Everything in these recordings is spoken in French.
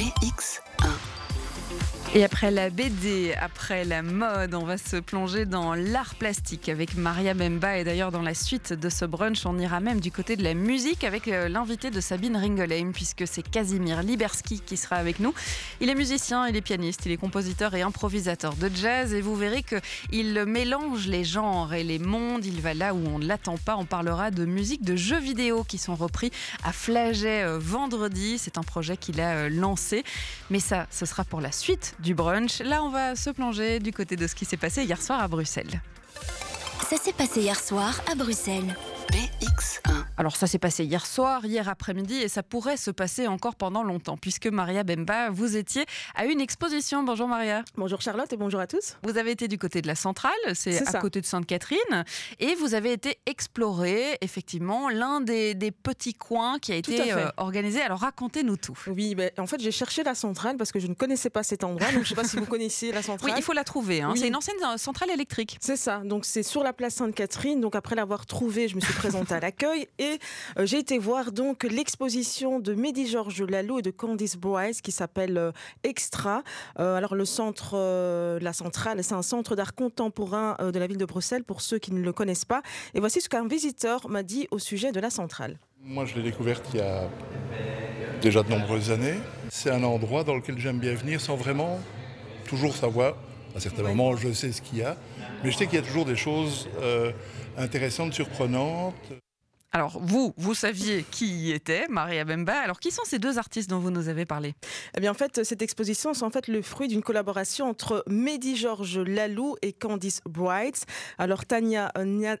BX1. Et après la BD, après la mode, on va se plonger dans l'art plastique avec Maria Bemba. Et d'ailleurs, dans la suite de ce brunch, on ira même du côté de la musique avec euh, l'invité de Sabine Ringelheim, puisque c'est Casimir Liberski qui sera avec nous. Il est musicien, il est pianiste, il est compositeur et improvisateur de jazz. Et vous verrez qu'il mélange les genres et les mondes. Il va là où on ne l'attend pas. On parlera de musique, de jeux vidéo qui sont repris à Flaget euh, vendredi. C'est un projet qu'il a euh, lancé. Mais ça, ce sera pour la suite du brunch. Là, on va se plonger du côté de ce qui s'est passé hier soir à Bruxelles. Ça s'est passé hier soir à Bruxelles. BX1. Alors ça s'est passé hier soir, hier après-midi et ça pourrait se passer encore pendant longtemps puisque Maria Bemba, vous étiez à une exposition. Bonjour Maria. Bonjour Charlotte et bonjour à tous. Vous avez été du côté de la centrale, c'est à côté de Sainte-Catherine et vous avez été explorer effectivement l'un des, petits coins qui a été euh, organisé. Alors racontez-nous tout. Oui, ben, en fait j'ai cherché la centrale parce que je ne connaissais pas cet endroit. Donc je ne sais pas si vous connaissez la centrale. Oui, il faut la trouver. Hein. C'est une ancienne euh, centrale électrique. C'est ça. Donc c'est sur la place Sainte-Catherine. Donc après l'avoir trouvée, je me suis présentée à l'accueil et euh, j'ai été voir donc l'exposition de Mehdi Georges Lalou et de Candice Bryce qui s'appelle euh, Extra. Euh, alors le centre, la centrale, c'est un centre d'art contemporain de la ville de Bruxelles pour ceux qui ne le connaissent pas. Et voici ce qu'un visiteur m'a dit au sujet de la centrale. Moi, je l'ai découverte il y a déjà de nombreuses années. C'est un endroit dans lequel j'aime bien venir sans vraiment toujours savoir. À certains moments, je sais ce qu'il y a, mais je sais qu'il y a toujours des choses intéressantes, surprenantes. Alors vous, vous saviez qui y était, Maria Bemba. Alors qui sont ces deux artistes dont vous nous avez parlé? Eh bien en fait, cette exposition c'est en fait le fruit d'une collaboration entre Mehdi Georges Lalou et Candice Bright. Alors Tania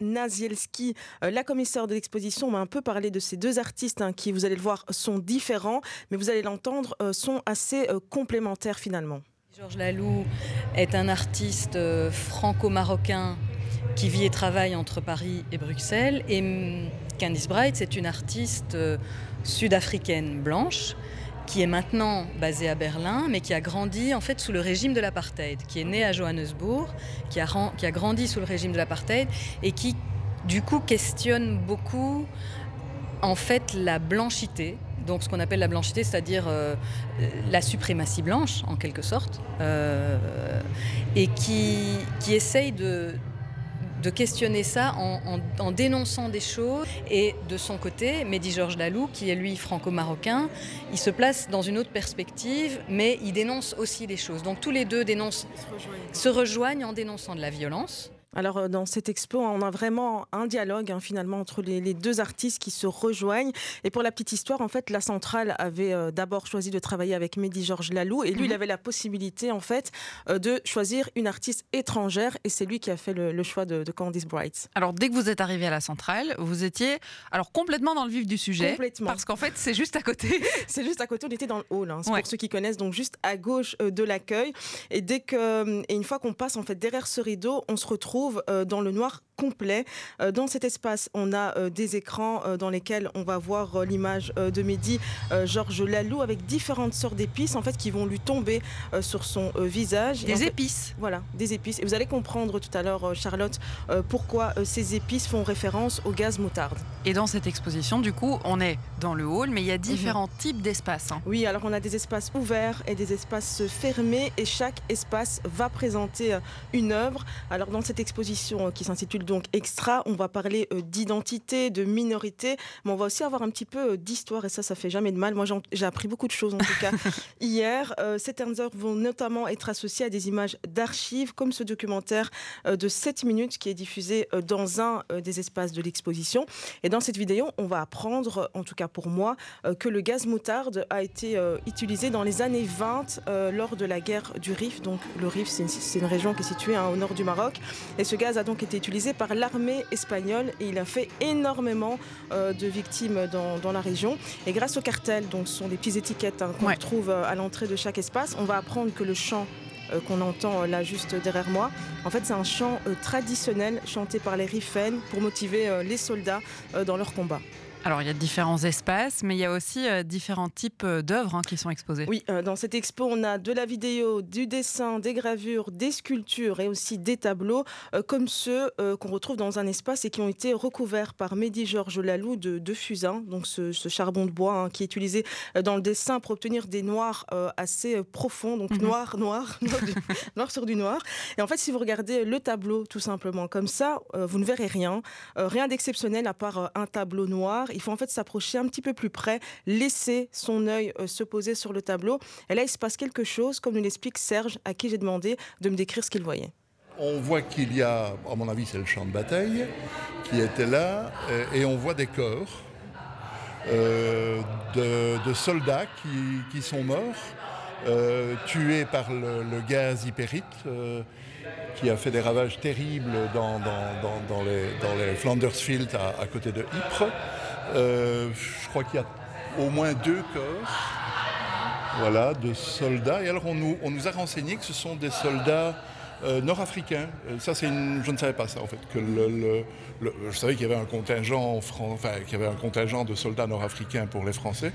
Nazielski, euh, la commissaire de l'exposition, m'a un peu parlé de ces deux artistes hein, qui, vous allez le voir, sont différents, mais vous allez l'entendre, euh, sont assez euh, complémentaires finalement. Georges Lalou est un artiste franco-marocain qui vit et travaille entre Paris et Bruxelles. Et Candice Bright, c'est une artiste euh, sud-africaine blanche qui est maintenant basée à Berlin, mais qui a grandi en fait sous le régime de l'apartheid, qui est née à Johannesburg, qui a, qui a grandi sous le régime de l'apartheid et qui du coup questionne beaucoup en fait la blanchité, donc ce qu'on appelle la blanchité, c'est-à-dire euh, la suprématie blanche en quelque sorte, euh, et qui, qui essaye de, de questionner ça en, dénonçant des choses. Et de son côté, Mehdi Georges Lalou, qui est lui franco-marocain, il se place dans une autre perspective, mais il dénonce aussi des choses. Donc tous les deux dénoncent, se rejoignent en dénonçant de la violence alors euh, dans cette expo, on a vraiment un dialogue hein, finalement entre les, deux artistes qui se rejoignent. Et pour la petite histoire, en fait, la centrale avait euh, d'abord choisi de travailler avec Mehdi Georges Lalou et lui, il mhm. avait la possibilité en fait euh, de choisir une artiste étrangère et c'est lui qui a fait le, choix de, Candice Bright. Alors dès que vous êtes arrivé à la centrale, vous étiez alors complètement dans le vif du sujet. Complètement. Parce qu'en fait, c'est juste à côté. c'est juste à côté. On était dans le hall. Hein, pour ceux qui connaissent, donc juste à gauche de l'accueil. Et dès que et une fois qu'on passe en fait derrière ce rideau, on se retrouve euh, dans le noir complet. Euh, dans cet espace, on a euh, des écrans dans lesquels on va voir l'image de Mehdi Georges Lalou avec différentes sortes d'épices en fait qui vont lui tomber sur son visage. Des épices. voilà, des épices. Et vous allez comprendre tout à l'heure, Charlotte, pourquoi ces épices font référence au gaz moutarde. Et dans cette exposition, du coup, on est dans le hall, mais il y a différents mhm. types d'espaces. Hein. Oui, alors on a des espaces ouverts et des espaces fermés, et chaque espace va présenter une œuvre. Alors dans cette exposition qui s'intitule donc Extra. On va parler euh, d'identité, de minorité, mais on va aussi avoir un petit peu euh, d'histoire et ça, ça fait jamais de mal. Moi, j'ai appris beaucoup de choses en tout cas hier. Euh, certaines œuvres vont notamment être associées à des images d'archives, comme ce documentaire de 7 minutes qui est diffusé dans un des espaces de l'exposition. Et dans cette vidéo, on va apprendre, en tout cas pour moi, que le gaz moutarde a été utilisé dans les années 20 lors de la guerre du Rif. Donc le Rif, c'est une, région qui est située hein, au nord du Maroc. Et ce gaz a donc été utilisé par l'armée espagnole et il a fait énormément euh, de victimes dans, la région. Et grâce au cartel, donc ce sont des petites étiquettes hein, qu'on trouve euh, à l'entrée de chaque espace, on va apprendre que le chant euh, qu'on entend là juste derrière moi. En fait, c'est un chant traditionnel chanté par les Rifen pour motiver les soldats dans leur combat. Alors il y a différents espaces, mais il y a aussi euh, différents types euh, d'œuvres hein, qui sont exposées. Oui, euh, dans cette expo, on a de la vidéo, du dessin, des gravures, des sculptures et aussi des tableaux, comme ceux qu'on retrouve dans un espace et qui ont été recouverts par Mehdi Georges Lalou de, de fusain, donc ce, charbon de bois hein, qui est utilisé dans le dessin pour obtenir des noirs assez profonds, donc mhm. noir, noir, noir, sur du noir. Et en fait, si vous regardez le tableau tout simplement comme ça, vous ne verrez rien, rien d'exceptionnel à part un tableau noir il faut en fait s'approcher un petit peu plus près, laisser son œil euh, se poser sur le tableau. Et là, il se passe quelque chose, comme nous l'explique Serge, à qui j'ai demandé de me décrire ce qu'il voyait. On voit qu'il y a, à mon avis, c'est le champ de bataille qui était là, euh, et on voit des corps euh, de, soldats qui, sont morts, tués par le, gaz hypérite qui a fait des ravages terribles dans, les, Flanders Fields à, côté de Ypres. Euh, je crois qu'il y a au moins deux corps voilà, de soldats. Et alors on nous, on nous a renseigné que ce sont des soldats euh, nord-africains. Euh, ça, c'est je ne savais pas ça en fait. Que le, je savais qu'il y avait un contingent, enfin, qu'il y avait un contingent de soldats nord-africains pour les Français,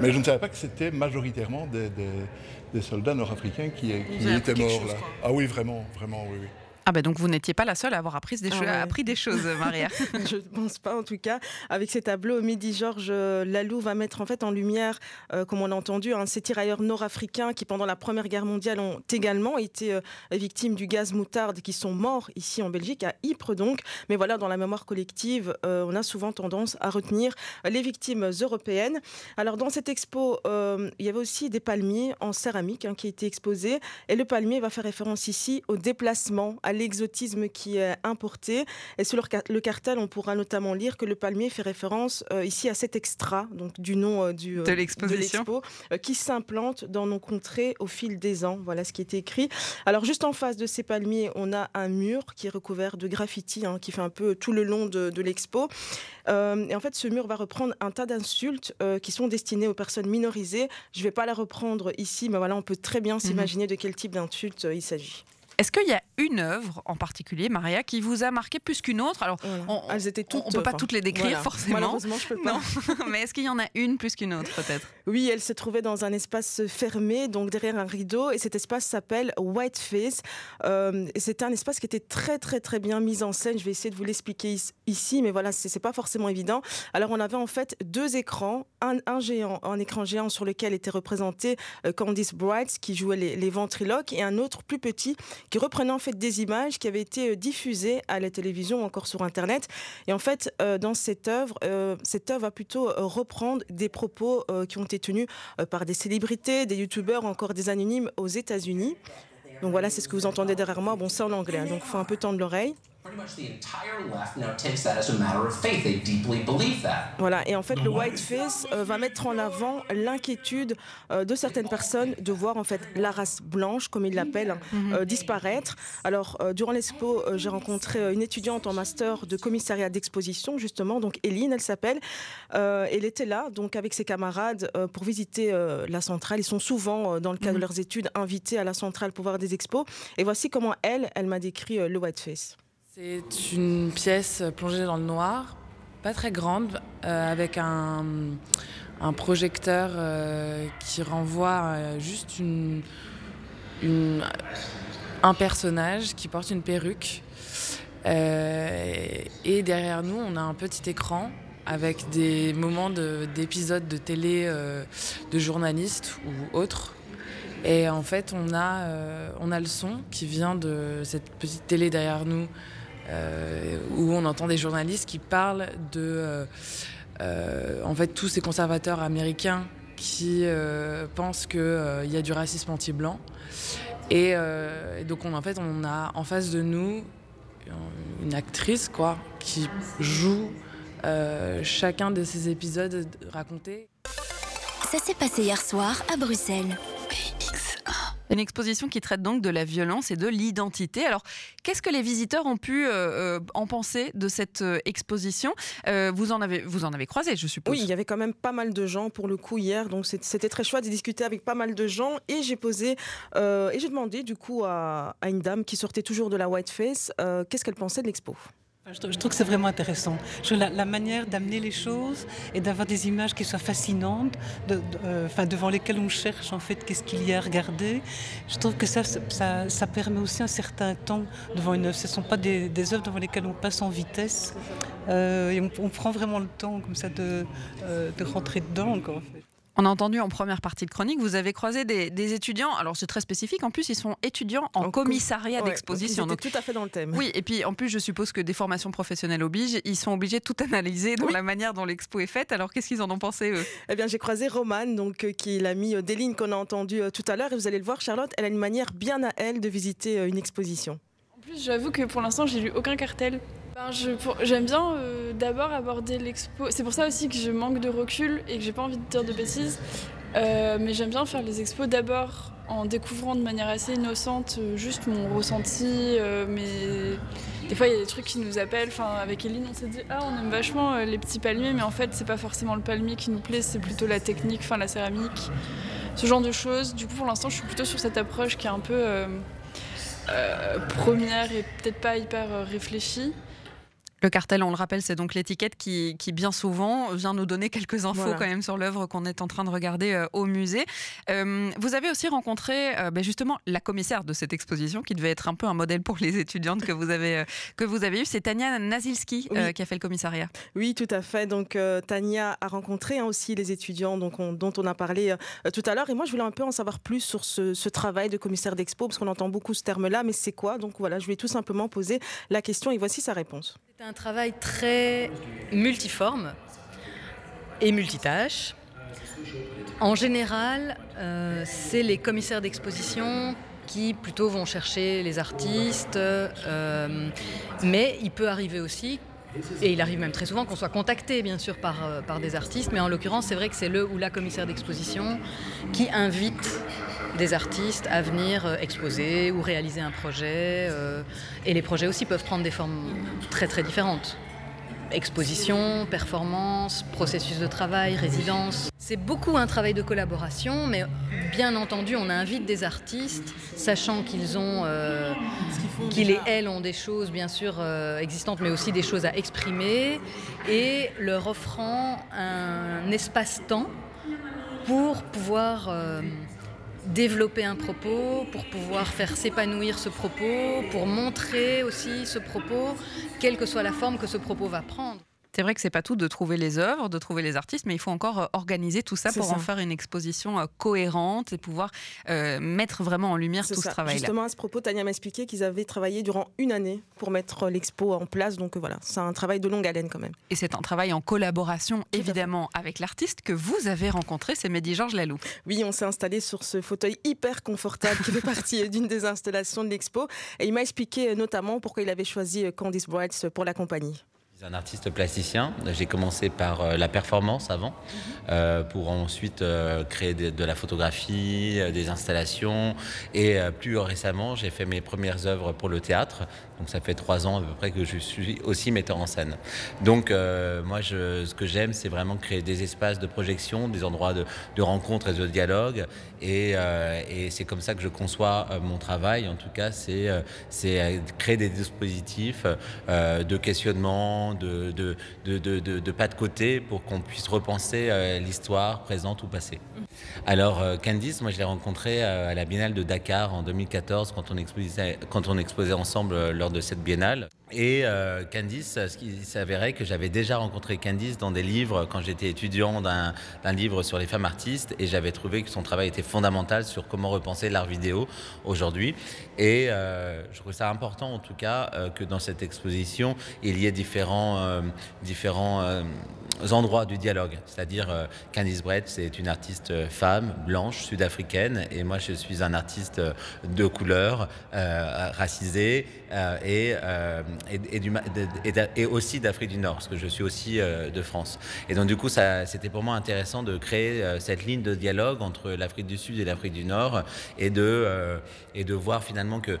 mais je ne savais pas que c'était majoritairement des, soldats nord-africains qui, qui étaient morts là. Ah oui, vraiment, vraiment, oui, oui. Ah ben donc vous n'étiez pas la seule à avoir appris des, ah appris des choses, Maria. je ne pense pas en tout cas. Avec ces tableaux, Midi Georges euh, Lalou va mettre en fait en lumière, euh, comme on a entendu, hein, ces tirailleurs nord-africains qui pendant la Première Guerre mondiale ont également été euh, victimes du gaz moutarde, qui sont morts ici en Belgique, à Ypres donc. Mais voilà, dans la mémoire collective, on a souvent tendance à retenir les victimes européennes. Alors dans cette expo, il y avait aussi des palmiers en céramique hein, qui étaient exposés. Et le palmier va faire référence ici au déplacement, à l'exotisme qui est importé. Et sur le cartel, on pourra notamment lire que le palmier fait référence euh, ici à cet extra, donc du nom euh, du, euh, de l'expo, qui s'implante dans nos contrées au fil des ans. Voilà ce qui est écrit. Alors juste en face de ces palmiers, on a un mur qui est recouvert de graffiti, hein, qui fait un peu tout le long de, de l'expo. et en fait, ce mur va reprendre un tas d'insultes qui sont destinées aux personnes minorisées. Je ne vais pas la reprendre ici, mais voilà, on peut très bien mhm. s'imaginer de quel type d'insultes il s'agit. Est-ce qu'il y a une œuvre en particulier, Maria, qui vous a marqué plus qu'une autre? Alors, on, elles étaient toutes. On peut pas toutes les décrire forcément. Malheureusement, je peux pas. Mais est-ce qu'il y en a une plus qu'une autre, peut-être? Oui, elle se trouvait dans un espace fermé, donc derrière un rideau, et cet espace s'appelle Whiteface. Euh, C'était un espace qui était très, très, très bien mis en scène. Je vais essayer de vous l'expliquer ici, mais voilà, c'est pas forcément évident. Alors, on avait en fait deux écrans, un, géant, un écran géant sur lequel était représenté euh, Candice Bright, qui jouait les, les ventriloques, et un autre plus petit qui reprenait en fait des images qui avaient été euh, diffusées à la télévision ou encore sur Internet. Et en fait, euh, dans cette œuvre, euh, cette œuvre va plutôt reprendre des propos qui ont été tenus par des célébrités, des youtubeurs, encore des anonymes aux États-Unis. Donc voilà, c'est ce que vous entendez derrière moi. Bon, c'est en anglais, hein, donc il faut un peu tendre l'oreille. Voilà, et en fait, le whiteface euh, va mettre en avant l'inquiétude euh, de certaines personnes de voir en fait la race blanche, comme ils l'appellent, mhm. euh, disparaître. Alors, durant l'expo, j'ai rencontré une étudiante en master de commissariat d'exposition, justement, donc Eline, elle s'appelle. elle était là, donc avec ses camarades, pour visiter la centrale. Ils sont souvent, dans le cadre de mhm. leurs études, invités à la centrale pour voir des expos. Et voici comment elle, elle m'a décrit le whiteface. C'est une pièce plongée dans le noir, pas très grande, euh, avec un, projecteur euh, qui renvoie euh, juste une, un personnage qui porte une perruque. et derrière nous, on a un petit écran avec des moments d'épisodes de, télé de journalistes ou autres. Et en fait, on a, on a le son qui vient de cette petite télé derrière nous où on entend des journalistes qui parlent de euh, euh, en fait tous ces conservateurs américains qui pensent qu'il y a du racisme anti-blanc. Et, donc on, en fait on a en face de nous une actrice quoi qui joue chacun de ces épisodes racontés. Ça s'est passé hier soir à Bruxelles. Une exposition qui traite donc de la violence et de l'identité. Alors, qu'est-ce que les visiteurs ont pu euh, euh, en penser de cette euh, exposition? Vous, en avez, vous en avez croisé, je suppose Oui, il y avait quand même pas mal de gens pour le coup hier, donc c'était très chouette de discuter avec pas mal de gens. Et j'ai posé, et j'ai demandé du coup à, à, une dame qui sortait toujours de la Whiteface, qu'est-ce qu'elle pensait de l'expo? Je trouve, que c'est vraiment intéressant. La, la, manière d'amener les choses et d'avoir des images qui soient fascinantes, de, euh, enfin, devant lesquelles on cherche en fait qu'est-ce qu'il y a à regarder. Je trouve que ça, ça, ça, permet aussi un certain temps devant une œuvre. Ce ne sont pas des, des, œuvres devant lesquelles on passe en vitesse. Euh, et on, on, prend vraiment le temps comme ça de, euh, de rentrer dedans. Encore, en fait. On a entendu en première partie de chronique, vous avez croisé des, étudiants. Alors c'est très spécifique. En plus, ils sont étudiants en, commissariat d'exposition. Donc tout à fait dans le thème. Oui, et puis en plus, je suppose que des formations professionnelles obligent. Ils sont obligés de tout analyser dans la manière dont l'expo est faite. Alors qu'est-ce qu'ils en ont pensé eux? Eh bien, j'ai croisé Romane, donc euh, qui est l'amie euh, d'Eline qu'on a entendu euh, tout à l'heure. Et vous allez le voir, Charlotte, elle a une manière bien à elle de visiter une exposition. En plus, j'avoue que pour l'instant, j'ai lu aucun cartel. Ben, j'aime bien euh, d'abord aborder l'expo. C'est pour ça aussi que je manque de recul et que j'ai pas envie de dire de bêtises. Euh, mais j'aime bien faire les expos d'abord en découvrant de manière assez innocente euh, juste mon ressenti. mais des fois, il y a des trucs qui nous appellent. Enfin, avec Eline, on s'est dit ah, on aime vachement les petits palmiers, mais en fait, c'est pas forcément le palmier qui nous plaît, c'est plutôt la technique, enfin la céramique, ce genre de choses. Du coup, pour l'instant, je suis plutôt sur cette approche qui est un peu première et peut-être pas hyper réfléchie. Le cartel, on le rappelle, c'est donc l'étiquette qui, bien souvent vient nous donner quelques infos quand même sur l'œuvre qu'on est en train de regarder euh, au musée. Euh, vous avez aussi rencontré euh, ben justement la commissaire de cette exposition qui devait être un peu un modèle pour les étudiantes que vous avez, que vous avez eues. C'est Tania Nazilski qui a fait le commissariat. Oui, tout à fait. Donc Tania a rencontré hein, aussi les étudiants donc dont on a parlé tout à l'heure. Et moi, je voulais un peu en savoir plus sur ce, ce travail de commissaire d'expo parce qu'on entend beaucoup ce terme-là. Mais c'est quoi? Donc voilà, je vais tout simplement poser la question et voici sa réponse. C'est un travail très multiforme et multitâche. En général, euh, c'est les commissaires d'exposition qui plutôt vont chercher les artistes, euh, mais il peut arriver aussi, et il arrive même très souvent qu'on soit contacté bien sûr par, euh, par des artistes, mais en l'occurrence c'est vrai que c'est le ou la commissaire d'exposition qui invite des artistes à venir euh, exposer ou réaliser un projet. Euh, et les projets aussi peuvent prendre des formes très très différentes. Exposition, performance, processus de travail, résidence. C'est beaucoup un travail de collaboration, mais bien entendu, on invite des artistes, sachant qu'ils ont, euh, qu'ils et elles ont des choses bien sûr existantes, mais aussi des choses à exprimer, et leur offrant un espace-temps pour pouvoir développer un propos, pour pouvoir faire s'épanouir ce propos, pour montrer aussi ce propos, quelle que soit la forme que ce propos va prendre. C'est vrai que c'est pas tout de trouver les œuvres, de trouver les artistes, mais il faut encore euh, organiser tout ça pour en faire une exposition euh, cohérente et pouvoir euh, mettre vraiment en lumière tout ce travail-là. Justement, à ce propos, Tania m'a expliqué qu'ils avaient travaillé durant une année pour mettre l'expo en place. Donc voilà, c'est un travail de longue haleine quand même. Et c'est un travail en collaboration, évidemment, avec l'artiste que vous avez rencontré, c'est Mehdi Georges Lalou. Oui, on s'est installé sur ce fauteuil hyper confortable qui fait partie d'une des installations de l'expo. Et il m'a expliqué notamment pourquoi il avait choisi Candice Brights pour la compagnie un artiste plasticien. J'ai commencé par euh, la performance avant, euh, pour ensuite euh, créer de, la photographie, des installations. Et plus récemment, j'ai fait mes premières œuvres pour le théâtre. Donc ça fait trois ans à peu près que je suis aussi metteur en scène. Donc moi, je, ce que j'aime, c'est vraiment créer des espaces de projection, des endroits de, rencontre et de dialogue. Et, et c'est comme ça que je conçois mon travail. En tout cas, c'est créer des dispositifs de questionnement de, de, pas de côté pour qu'on puisse repenser euh, l'histoire présente ou passée. Alors euh, Candice, moi je l'ai rencontrée euh, à la Biennale de Dakar en 2014 quand on exposait, quand on exposait ensemble lors de cette biennale. Et euh, Candice, ce qui s'avérait que j'avais déjà rencontré Candice dans des livres quand j'étais étudiant d'un livre sur les femmes artistes et j'avais trouvé que son travail était fondamental sur comment repenser l'art vidéo aujourd'hui. Et euh, je trouve ça important en tout cas euh, que dans cette exposition il y ait différents, euh, différents endroits du dialogue. C'est-à-dire Candice Brett, c'est une artiste femme, blanche, sud-africaine et moi je suis un artiste de couleur, racisé et aussi d'Afrique du Nord, parce que je suis aussi euh, de France. Et donc du coup, c'était pour moi intéressant de créer euh, cette ligne de dialogue entre l'Afrique du Sud et l'Afrique du Nord, et de, euh, voir finalement que,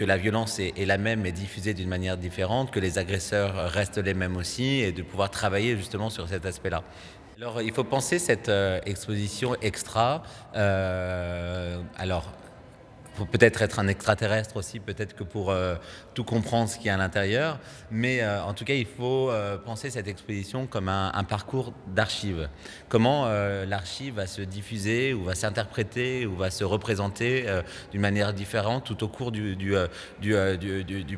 la violence est, la même mais diffusée d'une manière différente, que les agresseurs restent les mêmes aussi, et de pouvoir travailler justement sur cet aspect-là. Alors, il faut penser cette exposition extra. alors, faut peut-être être un extraterrestre aussi, peut-être que pour euh, tout comprendre ce qu'il y a à l'intérieur. Mais euh, en tout cas, il faut euh, penser cette exposition comme un, parcours d'archives. Comment l'archive va se diffuser ou va s'interpréter ou va se représenter d'une manière différente tout au cours du,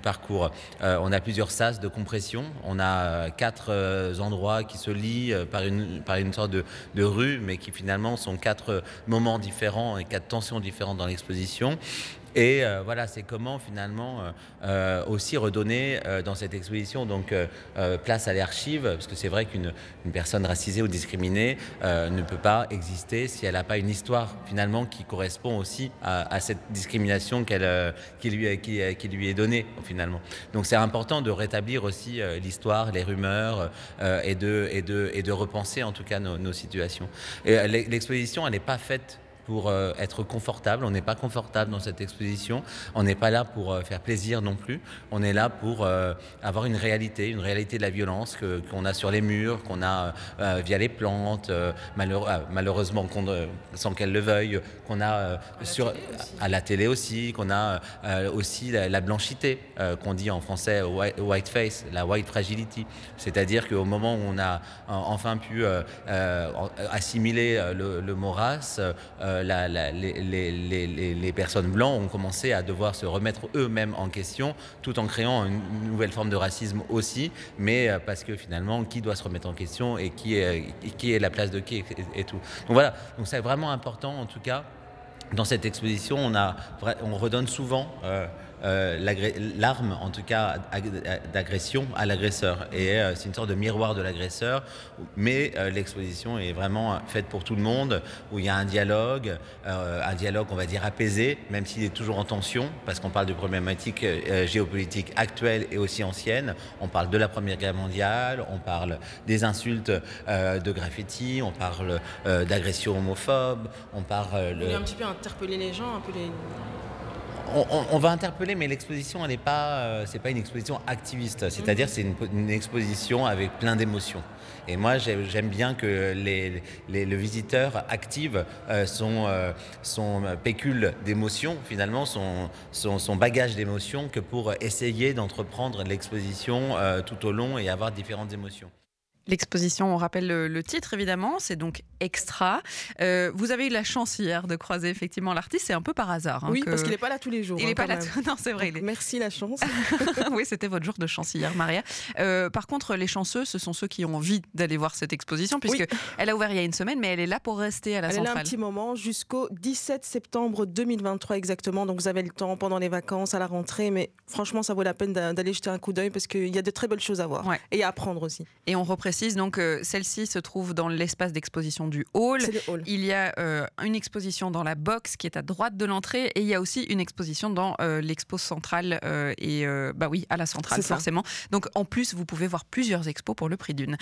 parcours? on a plusieurs sas de compression. On a quatre endroits qui se lient par une, sorte de rue, mais qui finalement sont quatre moments différents et quatre tensions différentes dans l'exposition. Et euh, voilà, c'est comment finalement euh, euh, aussi redonner dans cette exposition donc place à l'archive, parce que c'est vrai qu'une personne racisée ou discriminée ne peut pas exister si elle n'a pas une histoire finalement qui correspond aussi à, cette discrimination qu'elle qui, lui, qui, lui est donnée finalement. Donc c'est important de rétablir aussi l'histoire, les rumeurs et, de, et, de, et de repenser en tout cas nos, nos situations. L'exposition, elle n'est pas faite pour euh, être confortable. On n'est pas confortable dans cette exposition. On n'est pas là pour euh, faire plaisir non plus. On est là pour euh, avoir une réalité, une réalité de la violence qu'on a sur les murs, qu'on a via les plantes, malheureusement sans qu'elle le veuille, qu'on a sur, à la télé aussi, qu'on a aussi la, blanchité, qu'on dit en français white, face, la white fragility. C'est-à-dire qu'au moment où on a enfin pu assimiler le, le mot race, les, personnes blanches ont commencé à devoir se remettre eux-mêmes en question, tout en créant une nouvelle forme de racisme aussi, mais euh, parce que finalement, qui doit se remettre en question et qui est, qui est la place de qui et, tout. Donc voilà, donc c'est vraiment important en tout cas. Dans cette exposition, on, a, on redonne souvent euh, euh, l'arme, en tout cas d'agression, à l'agresseur. Et euh, c'est une sorte de miroir de l'agresseur, mais euh, l'exposition est vraiment faite pour tout le monde, où il y a un dialogue, un dialogue, on va dire, apaisé, même s'il est toujours en tension, parce qu'on parle de problématiques géopolitiques actuelles et aussi anciennes. On parle de la Première Guerre mondiale, on parle des insultes de graffiti, on parle d'agression homophobe, on parle... On un petit peu interpeller les gens, un peu les on, va interpeller, mais l'exposition, elle n'est pas, euh, c'est pas une exposition activiste. C'est-à-dire, c'est une, exposition avec plein d'émotions. Et moi, j'aime bien que les, le visiteur active euh, son, euh, son pécule d'émotions, finalement, son, son, bagage d'émotions, que pour essayer d'entreprendre l'exposition tout au long et avoir différentes émotions. L'exposition, on rappelle le, titre évidemment, c'est donc Extra. Euh, vous avez eu la chance hier de croiser effectivement l'artiste, c'est un peu par hasard. Hein, oui, parce qu'il n'est pas là tous les jours. Il n'est hein, pas là. Non, c'est vrai. Merci la chance. oui, c'était votre jour de chance hier, Maria. Euh, par contre, les chanceux, ce sont ceux qui ont envie d'aller voir cette exposition, puisque elle a ouvert il y a une semaine, mais elle est là pour rester à la centrale. Elle est là un petit moment jusqu'au 17 septembre 2023 exactement. Donc vous avez le temps pendant les vacances, à la rentrée, mais franchement, ça vaut la peine d'aller jeter un coup d'œil parce qu'il y a de très belles choses à voir et à apprendre aussi. Et on donc euh, celle-ci se trouve dans l'espace d'exposition du hall. Il y a euh, une exposition dans la box qui est à droite de l'entrée et il y a aussi une exposition dans euh, l'expo centrale et bah oui à la centrale forcément. Donc en plus vous pouvez voir plusieurs expos pour le prix d'une.